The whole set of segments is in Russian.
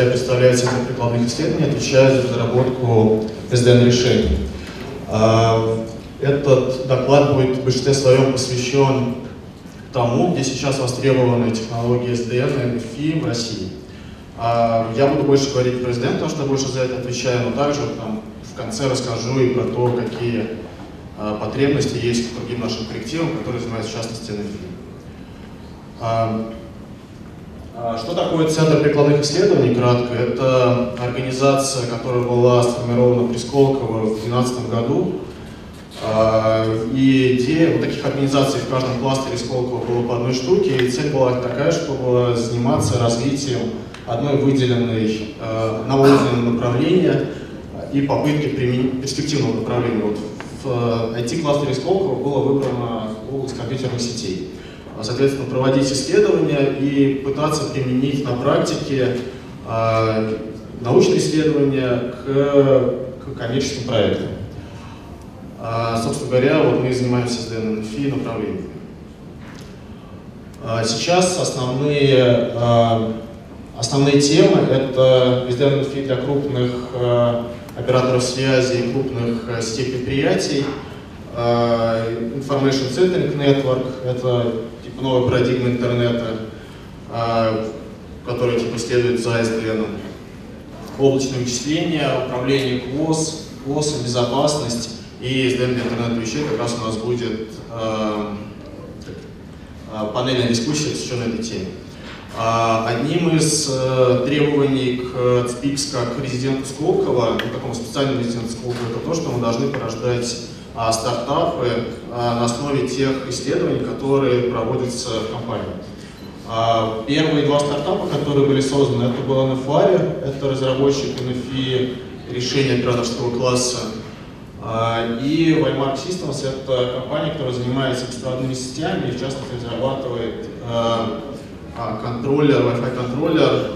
Я представляю Центр прикладных исследований, отвечаю за разработку SDN-решений. А, этот доклад будет в большинстве своем посвящен тому, где сейчас востребованы технологии SDN и NFI в России. А, я буду больше говорить про SDN, потому что больше за это отвечаю, но также там, в конце расскажу и про то, какие а, потребности есть к другим нашим коллективам, которые занимаются в частности NFI. А, что такое Центр прикладных исследований, кратко? Это организация, которая была сформирована при Сколково в 2012 году. А, и идея вот таких организаций в каждом кластере Сколково было по одной штуке, и цель была такая, чтобы заниматься развитием одной выделенной, а, одного выделенного направления и попытки применить перспективного направления. Вот в IT-кластере Сколково было выбрано область компьютерных сетей. А, соответственно, проводить исследования и пытаться применить на практике э, научные исследования к, к коммерческим проектам. Э, собственно говоря, вот мы занимаемся с ДНФИ направлениями. Э, сейчас основные, основные темы — это SDNFI для крупных операторов связи и крупных сетей предприятий, Information Centering Network — это новая парадигма интернета, а, которая типа следует за SDN. Облачное вычисление, управление КОС, КОС, безопасность и SDN для интернета вещей как раз у нас будет а, а, панельная дискуссия, посвященная этой теме. Одним из э, требований к ЦПИКС как резиденту Сколково, ну, такому специальному резиденту Сколково, это то, что мы должны порождать а, стартапы а, на основе тех исследований, которые проводятся в компании. А, первые два стартапа, которые были созданы, это был NFR, это разработчик NFI решения операторского класса, и Waymark Systems — это компания, которая занимается беспроводными сетями и, в частности, разрабатывает контроллер, Wi-Fi контроллер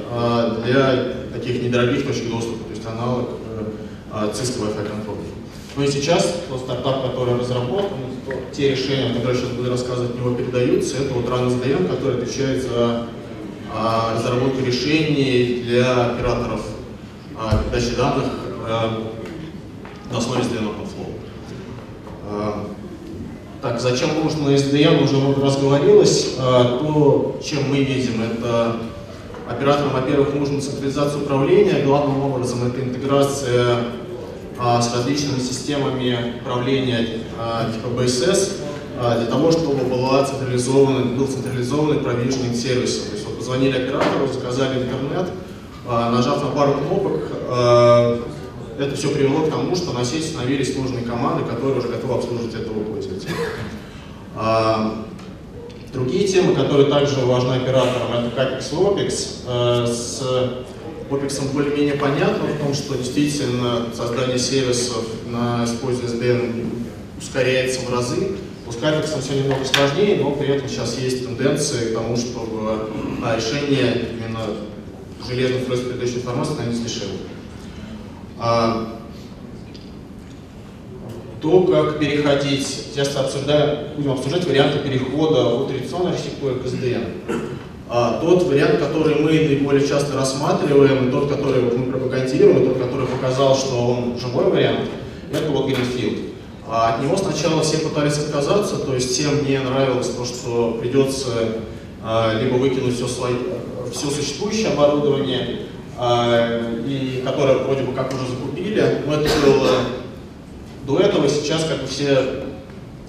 для таких недорогих точек доступа, то есть аналог э, Cisco Wi-Fi контроллера. Ну и сейчас тот стартап, который разработан, те решения, которые сейчас буду рассказывать, него передаются, это вот RunSDM, который отвечает за а, разработку решений для операторов а, передачи данных а, на основе SDN OpenFlow. А, так, зачем нужно SDN, уже много раз говорилось. А, то, чем мы видим, это операторам, во-первых, нужна централизация управления, главным образом это интеграция с различными системами управления а, типа BSS а, для того, чтобы была централизованный, был централизованный провиженинг сервиса. То есть вот позвонили оператору, заказали интернет, нажав на пару кнопок, это все привело к тому, что на сеть становились нужные команды, которые уже готовы обслуживать этого пользователя. Другие темы, которые также важны операторам, это CAPEX и OPEX с OPEX более-менее понятно в том, что действительно создание сервисов на использовании SDN ускоряется в разы. У CAPEX все немного сложнее, но при этом сейчас есть тенденции к тому, чтобы а, решение именно железных устройств передачи информации становились дешевле. А, то, как переходить, часто обсуждаем, будем обсуждать варианты перехода от традиционной архитектуры к SDN. А, тот вариант, который мы наиболее часто рассматриваем, и тот, который мы пропагандируем, и тот, который показал, что он живой вариант, это вот Greenfield. А от него сначала все пытались отказаться, то есть всем не нравилось то, что придется а, либо выкинуть все, свои, все существующее оборудование, а, и которое вроде бы как уже закупили, но это было до этого, сейчас как бы все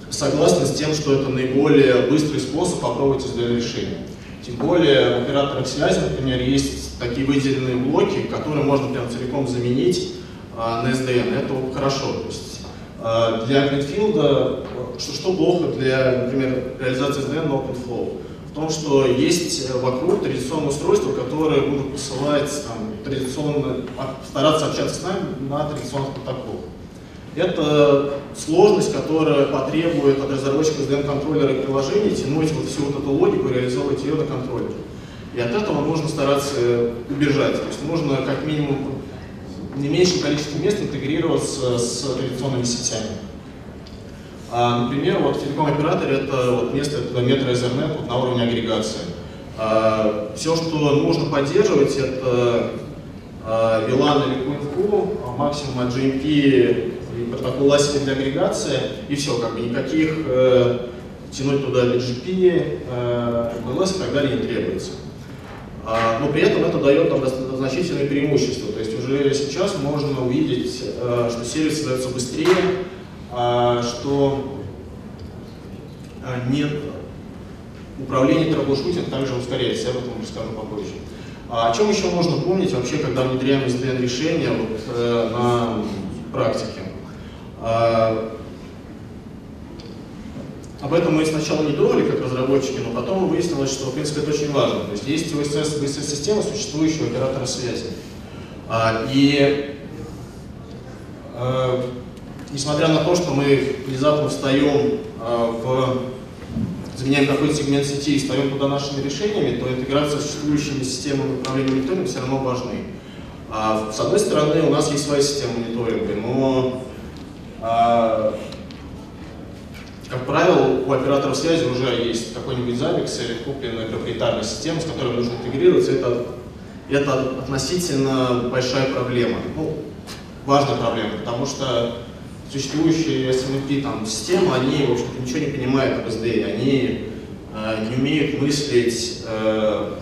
согласны с тем, что это наиболее быстрый способ попробовать сделать решение. Тем более в операторах связи, например, есть такие выделенные блоки, которые можно прям целиком заменить а, на SDN. Это хорошо. То есть, а, для Greenfield, что, что плохо для, например, реализации SDN на OpenFlow? В том, что есть вокруг традиционные устройства, которые будут посылать там, традиционно, стараться общаться с нами на традиционных протоколах. Это сложность, которая потребует от разработчика SDN-контроллера и приложений тянуть вот всю вот эту логику, реализовывать ее на контроллере. И от этого нужно стараться убежать. То есть нужно как минимум не меньшим количеством мест интегрироваться с традиционными сетями. А, например, вот в телеком-операторе это вот место это метро Ethernet вот, на уровне агрегации. А, все, что нужно поддерживать, это э, VLAN или QNQ, максимум от GMP и протокол для агрегации, и все, как бы никаких э, тянуть туда BGP, э, LS и так далее не требуется. А, но при этом это дает там, значительные преимущества. То есть уже сейчас можно увидеть, э, что сервис создается быстрее, э, что э, нет управление troubleshooting также ускоряется, я об этом расскажу попозже. А о чем еще можно помнить вообще, когда внедряем SDN решения вот, э, на практике? А, об этом мы сначала не думали, как разработчики, но потом выяснилось, что, в принципе, это очень важно. То есть есть OSS, BSS-система существующего оператора связи. А, и а, несмотря на то, что мы внезапно встаем в заменяем какой-то сегмент сети и ставим туда нашими решениями, то интеграция с существующими системами управления мониторингом все равно важны. С одной стороны, у нас есть своя система мониторинга, но, как правило, у операторов связи уже есть какой-нибудь Zabbix или купленная проприетарная система, с которой нужно интегрироваться. Это, это относительно большая проблема. Ну, важная проблема, потому что существующие SMP там, системы, они, в общем-то, ничего не понимают об SDN, они э, не умеют мыслить э,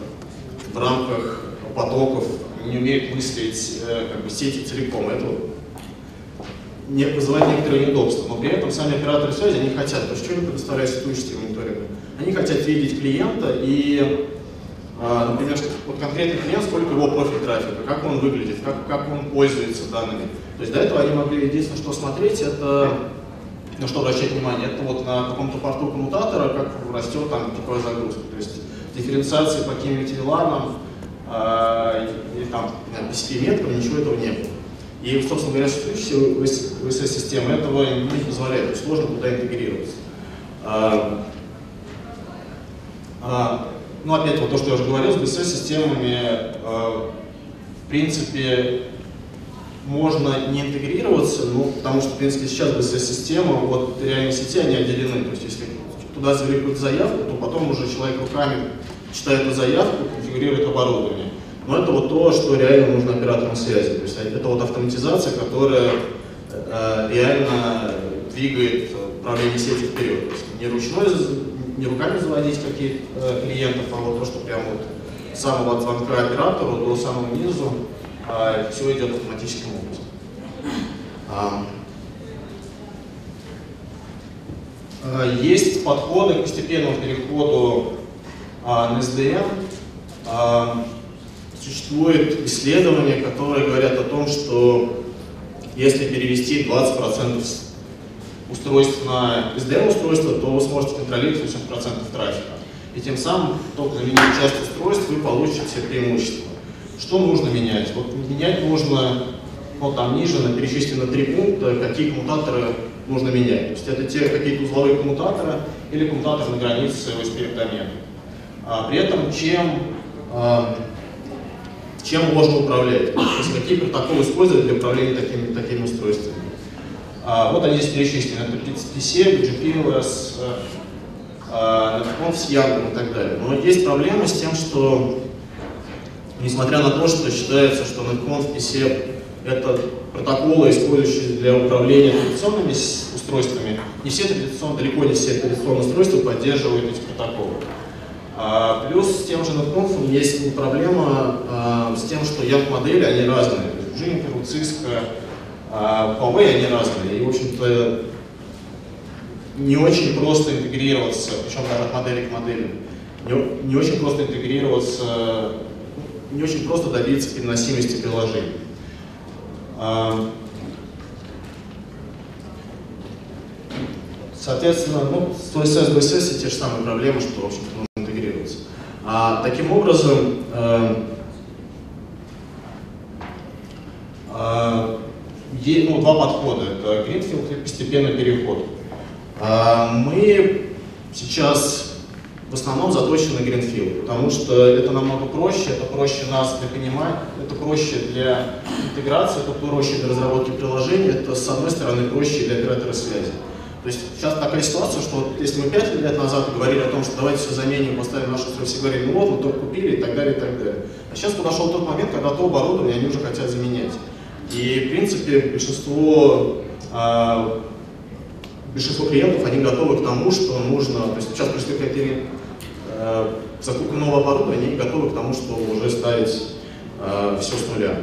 в рамках потоков, не умеют мыслить э, как бы, сети целиком. Это не вызывает некоторые неудобства. Но при этом сами операторы связи, они хотят, то есть что они предоставляют существующие мониторинга? Они хотят видеть клиента и э, например, вот конкретный клиент, сколько его профиль трафика, как он выглядит, как, как он пользуется данными. То есть до этого они могли единственное, что смотреть, это на что обращать внимание, это вот на каком-то порту коммутатора, как растет там типовая загрузка. То есть дифференциации по каким-нибудь виланам э, или там PCP-меткам, ничего этого не было. И, собственно говоря, существующие VSS-системы этого не позволяют, то есть сложно туда интегрироваться. А, а, ну, опять вот то, что я уже говорил, с VSS-системами, а, в принципе, можно не интегрироваться, ну, потому что, в принципе, сейчас BSS-система от реальной сети, они отделены. То есть, если туда завели заявку, то потом уже человек руками читает эту заявку, конфигурирует оборудование. Но это вот то, что реально нужно операторам связи. То есть это вот автоматизация, которая э, реально двигает управление сетью вперед. То есть не ручной, не руками заводить каких э, клиентов, а вот то, что прямо вот с самого звонка оператору до самого низу а, все идет автоматическим образом. А, а, есть подходы к постепенному переходу на SDN. Существует исследования, которые говорят о том, что если перевести 20% устройств на SDN-устройство, то вы сможете контролировать 80% трафика. И тем самым, только заменив часть устройств, вы получите все преимущества. Что нужно менять? Вот менять нужно, вот там ниже на перечислено три пункта, какие коммутаторы нужно менять. То есть это те какие-то узловые коммутаторы или коммутаторы на границе OSP домена. А при этом чем, а, чем можно управлять? То есть какие протоколы использовать для управления такими, такими устройствами? А, вот они здесь перечислены. Это PCL, GPLS, с Янгом и так далее. Но есть проблема с тем, что несмотря на то, что считается, что NetConf PCEP это протоколы, использующие для управления традиционными устройствами, не все традиционные, далеко не все традиционные устройства поддерживают эти протоколы. А, плюс с тем же NetConf есть проблема а, с тем, что YAML-модели, они разные. Juniper, Cisco, а, Huawei, они разные. И, в общем-то, не очень просто интегрироваться, причем даже от модели к модели, не, не очень просто интегрироваться не очень просто добиться переносимости приложений. Соответственно, ну, с OSS, BSS те же самые проблемы, что, в общем-то. А, таким образом, э, э, есть ну, два подхода. Это Greenfield и постепенный переход. Э, мы сейчас в основном заточен на Greenfield, потому что это намного проще, это проще нас для понимания, это проще для интеграции, это проще для разработки приложений, это с одной стороны проще для оператора связи. То есть сейчас такая ситуация, что если мы 5 лет назад говорили о том, что давайте все заменим, поставим нашу строй, все говорили, ну вот, мы только купили и так далее, и так далее. А сейчас подошел тот момент, когда то оборудование они уже хотят заменять. И, в принципе, большинство, э, большинство клиентов, они готовы к тому, что нужно, то есть сейчас пришли критерии э, закупки нового оборудования, они готовы к тому, что уже ставить э, все с нуля.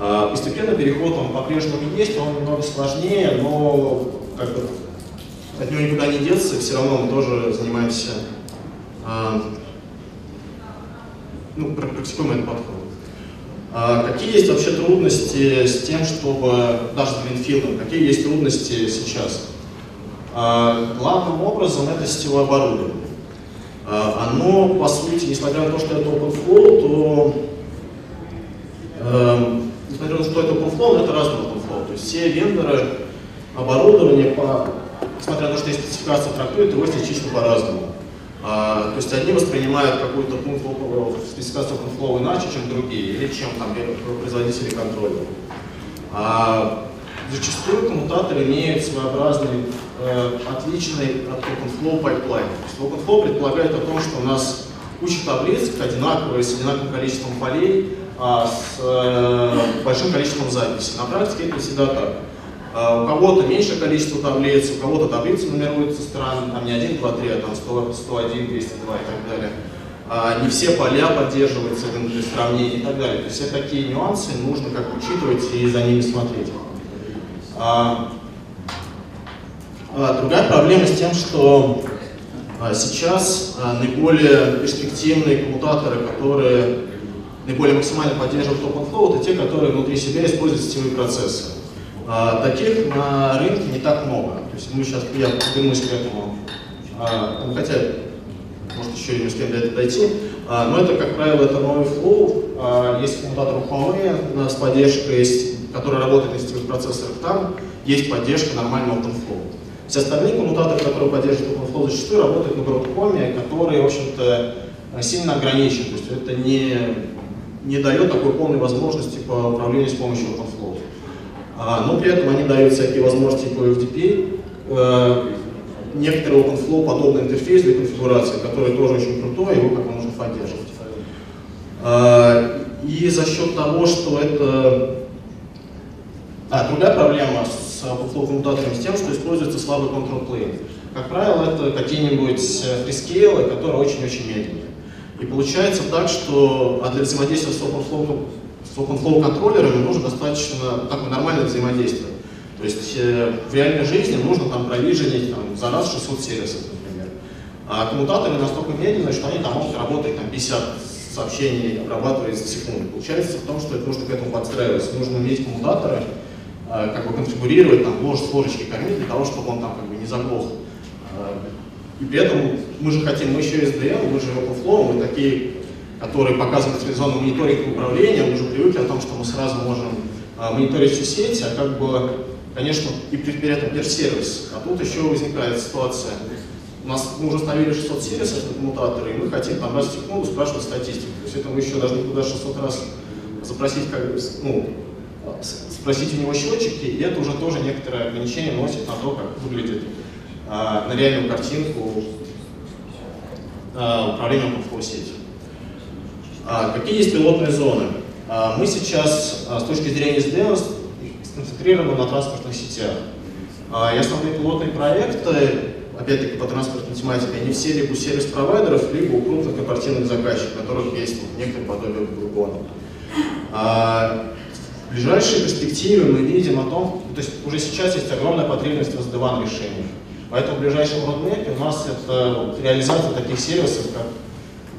Э, постепенно переход он по-прежнему есть, он немного сложнее, но как бы, от него никуда не деться, все равно мы тоже занимаемся, э, ну, практикуем этот подход. А какие есть вообще трудности с тем, чтобы, даже с Greenfield, какие есть трудности сейчас? А, главным образом это сетевое оборудование. А, оно, по сути, несмотря на то, что это OpenFlow, то э, несмотря на то, что это OpenFlow, это разный OpenFlow. То есть все вендоры оборудования, по, несмотря на то, что есть спецификация, трактуют его частично по-разному. А, то есть одни воспринимают какую-то спецификацию OpenFlow иначе, чем другие, или чем там производители контроллера. А, зачастую коммутатор имеет своеобразный, э, отличный от OpenFlow pipeline. То есть OpenFlow предполагает о том, что у нас куча таблиц одинаковые, с одинаковым количеством полей, а с э, большим количеством записей. На практике это всегда так. А, у кого-то меньшее количество таблиц, у кого-то таблицы нумеруются странно, там не 1, 2, 3, а там 100, 101, 202 и так далее. А, не все поля поддерживаются для сравнения и так далее. То есть все такие нюансы нужно как учитывать и за ними смотреть. А, другая проблема с тем, что сейчас наиболее перспективные коммутаторы, которые наиболее максимально поддерживают OpenFlow, это те, которые внутри себя используют сетевые процессы. А, таких на рынке не так много. То есть мы сейчас, я вернусь к этому, а, ну, хотя, может, еще не успеем до этого дойти, а, но это, как правило, это новый flow. А, есть коммутатор Huawei с поддержкой, который работает на сетевых процессорах, там есть поддержка нормального OpenFlow. Все остальные коммутаторы, которые поддерживают OpenFlow, зачастую работают на Broadcom, который, в общем-то, сильно ограничен. То есть это не, не дает такой полной возможности по управлению с помощью OpenFlow. Но при этом они дают всякие возможности по FDP, э, некоторый OpenFlow подобный интерфейс для конфигурации, который тоже очень крутой, его как нужно поддерживать. А, и за счет того, что это... А, другая проблема с OpenFlow коммутаторами с тем, что используется слабый control plane. Как правило, это какие-нибудь фрискейлы, которые очень-очень медленные. И получается так, что а для взаимодействия с OpenFlow с OpenFlow контроллерами нужно достаточно такое нормальное взаимодействие. То есть э, в реальной жизни нужно там провиженить там, за раз 600 сервисов, например. А коммутаторы настолько медленные, что они там могут работать там, 50 сообщений обрабатывать в секунду. Получается в том, что это нужно к этому подстраиваться. Нужно уметь коммутаторы э, как бы конфигурировать, там, ложь с ложечки кормить для того, чтобы он там как бы не заглох. Э, и при этом мы же хотим, мы еще SDM, мы же OpenFlow, мы такие который показывает телевизионный мониторинг управления, мы уже привыкли о том, что мы сразу можем а, мониторить всю сеть, а как бы, конечно, и при, этом персервис. А тут еще возникает ситуация. У нас мы уже установили 600 сервисов на коммутаторы, и мы хотим там раз в секунду спрашивать статистику. То есть это мы еще должны туда 600 раз запросить, как, ну, спросить у него счетчики, и это уже тоже некоторое ограничение носит на то, как выглядит а, на реальную картинку а, управления по сети. А, какие есть пилотные зоны? А, мы сейчас а, с точки зрения SDN сконцентрированы на транспортных сетях. И основные пилотные проекты, опять-таки по транспортной тематике, они все либо у сервис-провайдеров, либо у крупных корпоративных заказчиков, у которых есть некоторые подобие Бургона. В ближайшей перспективе мы видим о том, то есть уже сейчас есть огромная потребность в SD-WAN решениях. Поэтому в ближайшем родмепе у нас это реализация таких сервисов, как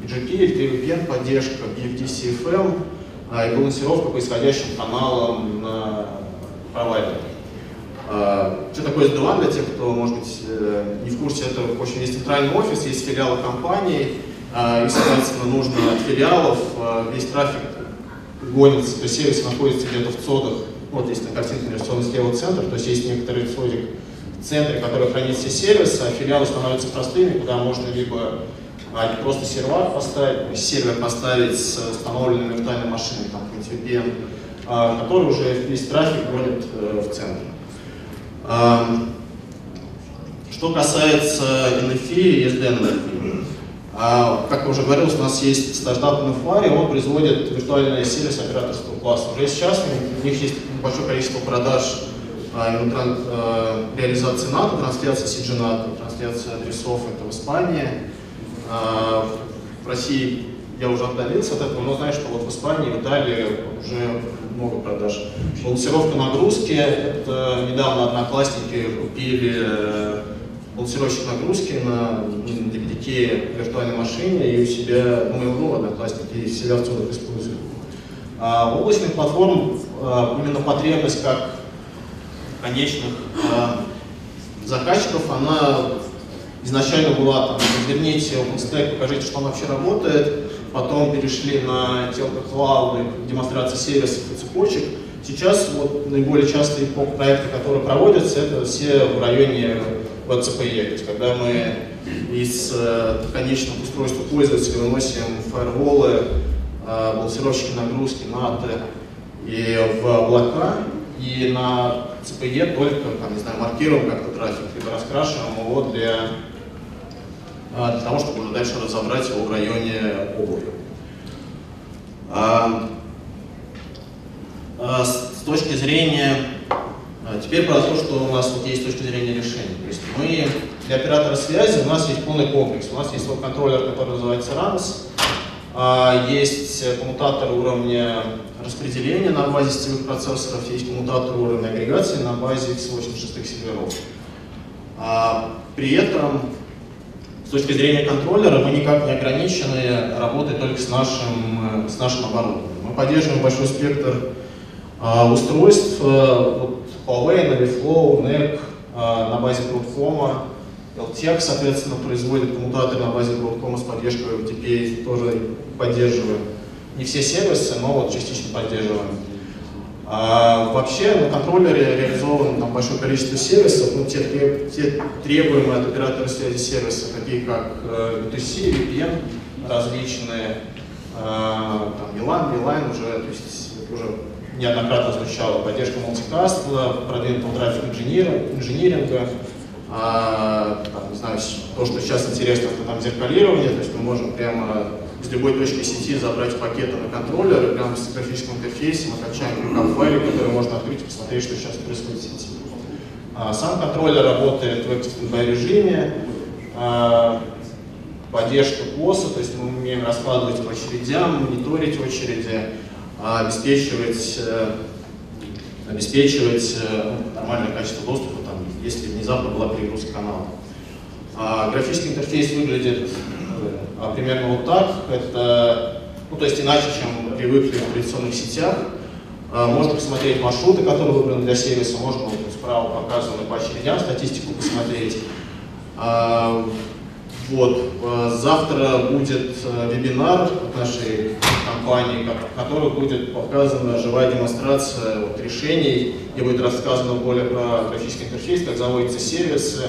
GPL, TVPN поддержка, BFD-CFM а, и балансировка по исходящим каналам на провайдере. А, что такое SD-WAN для тех, кто, может быть, э, не в курсе, это, в общем, есть центральный офис, есть филиалы компании, а, и, соответственно, нужно от филиалов весь трафик гонится, то есть сервис находится где-то в цодах, вот здесь на картинке инвестиционный схема центр, то есть есть некоторый цодик в центре, который хранит все сервисы, а филиалы становятся простыми, куда можно либо а не просто сервер поставить, сервер поставить с установленными виртуальной машиной, там какой-нибудь VPN, а, который уже весь трафик гонит э, в центр. Что касается NFI и SDN NFI, а, как я уже говорил, у нас есть стартап NFI, он производит виртуальный сервис операторского класса. Уже сейчас у них есть большое количество продаж а, а, реализации НАТО, трансляция CG НАТО, трансляция адресов это в Испании. А, в России я уже отдалился от этого, но знаю, что вот в Испании, в Италии уже много продаж. Балансировка нагрузки, это недавно одноклассники купили э, балансировщик нагрузки на DPDK виртуальной машине и у себя, ну, Mail.ru, одноклассники, себя в целом используют. А облачных платформ а, именно потребность как конечных а, заказчиков, она изначально была там, разверните OpenStack, покажите, что он вообще работает, потом перешли на телко клауды, демонстрация сервисов и цепочек. Сейчас вот наиболее частые проекты, которые проводятся, это все в районе WebCPE, то есть когда мы из э, конечных устройств пользователя выносим фаерволы, э, балансировщики нагрузки, NAT и в облака, и на CPE только, там, не знаю, маркируем как-то трафик, либо раскрашиваем его для, э, для того, чтобы уже дальше разобрать его в районе облака. А, а, с точки зрения, а, теперь про то, что у нас вот есть с точки зрения решения. То есть мы для оператора связи у нас есть полный комплекс. У нас есть свой контроллер, который называется RAMS, а, есть коммутатор уровня распределения на базе сетевых процессоров, есть коммутатор уровня агрегации на базе x86 серверов. При этом, с точки зрения контроллера, мы никак не ограничены работать только с нашим, с нашим оборудованием. Мы поддерживаем большой спектр устройств, вот Huawei, Naviflow, NEC на базе Broadcom, LTEC, соответственно, производит коммутаторы на базе Broadcom с поддержкой FTP, тоже поддерживаем. Не все сервисы, но вот частично поддерживаем. А вообще на контроллере реализовано там, большое количество сервисов, ну, те, те требуемые от оператора связи сервисы, такие как B2C, VPN, различные, э, там, VLAN, VLAN уже, то есть уже неоднократно звучало, поддержка мультикаста, продвинутого трафик инжиниринга, а, там, не знаю, то, что сейчас интересно, это там зеркалирование, то есть мы можем прямо с любой точки сети забрать пакеты на контроллер, и прямо с графическим интерфейсом мы файлик, который можно открыть и посмотреть, что сейчас происходит в сети. А, сам контроллер работает в active режиме, а, поддержка КОСа, то есть мы умеем раскладывать по очередям, мониторить очереди, а обеспечивать, э, обеспечивать э, нормальное качество доступа, если внезапно была перегрузка канала. А графический интерфейс выглядит а, примерно вот так. Это, ну, то есть иначе, чем привыкли в традиционных сетях. А, можно посмотреть маршруты, которые выбраны для сервиса, можно вот, справа показаны по очередям статистику посмотреть. А, вот. Э, завтра будет э, вебинар от нашей компании, в котором будет показана живая демонстрация вот, решений, где будет рассказано более про графический интерфейс, как заводятся сервисы,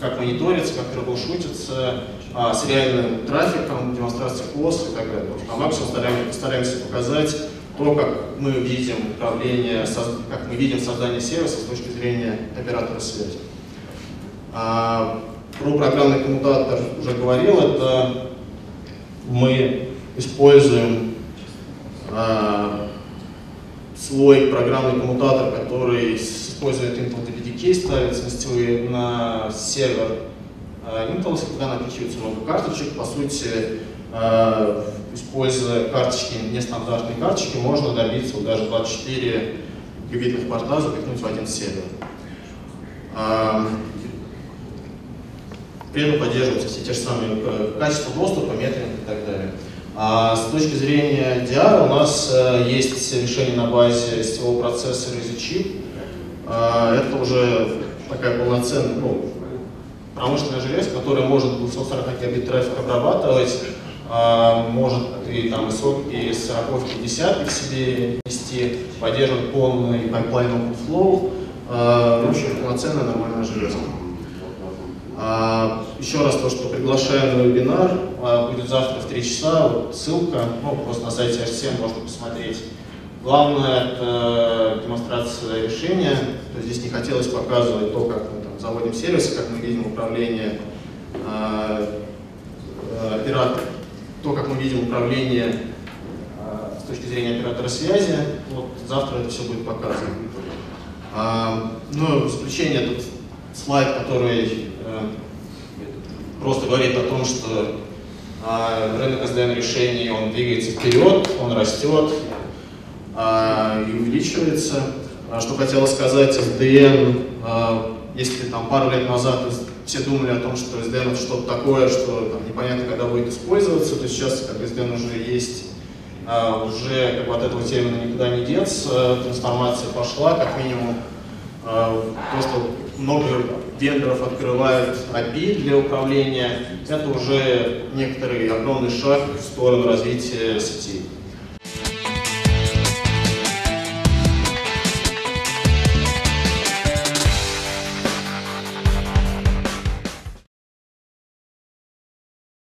как мониторится, как трэблшутится, а, с реальным трафиком, демонстрация КОС и так далее. По максимум стараемся, стараемся показать то, как мы видим управление, как мы видим создание сервиса с точки зрения оператора связи. А, про программный коммутатор уже говорил, это мы используем э, свой программный коммутатор, который использует Intel DPDK, ставится на, сервер э, Intel, когда накачивается много карточек. По сути, э, используя карточки, нестандартные карточки, можно добиться вот даже 24 гигабитных порта запихнуть в один сервер. При этом поддерживаются все те же самые э, качества доступа, metering и так далее. А с точки зрения DR у нас э, есть решение на базе сетевого процессора EZchip. А, это уже такая полноценная, ну, промышленная железка, которая может 240 гигабит трафик обрабатывать, а, может и там и сотки, и 40 50 в себе нести, поддерживать полный pipeline OpenFlow. А, в общем, полноценная нормальная железка. А, еще раз то, что приглашаем на вебинар, а, будет завтра в 3 часа, вот ссылка, ну, просто на сайте HCM можно посмотреть. Главное это демонстрация решения, то есть здесь не хотелось показывать то, как мы там заводим сервисы, как мы видим управление э, оператор, то, как мы видим управление с точки зрения оператора связи, вот завтра это все будет показано. Ну, в заключение этот слайд, который просто говорит о том, что рынок SDN решений, он двигается вперед, он растет и увеличивается. А что хотела сказать, SDN, а, если там пару лет назад все думали о том, что SDN это что-то такое, что там, непонятно, когда будет использоваться, то сейчас как SDN уже есть, а, уже как бы от этого термина никуда не деться, трансформация пошла, как минимум то, что много вендоров открывают API для управления, это уже некоторый огромный шаг в сторону развития сети.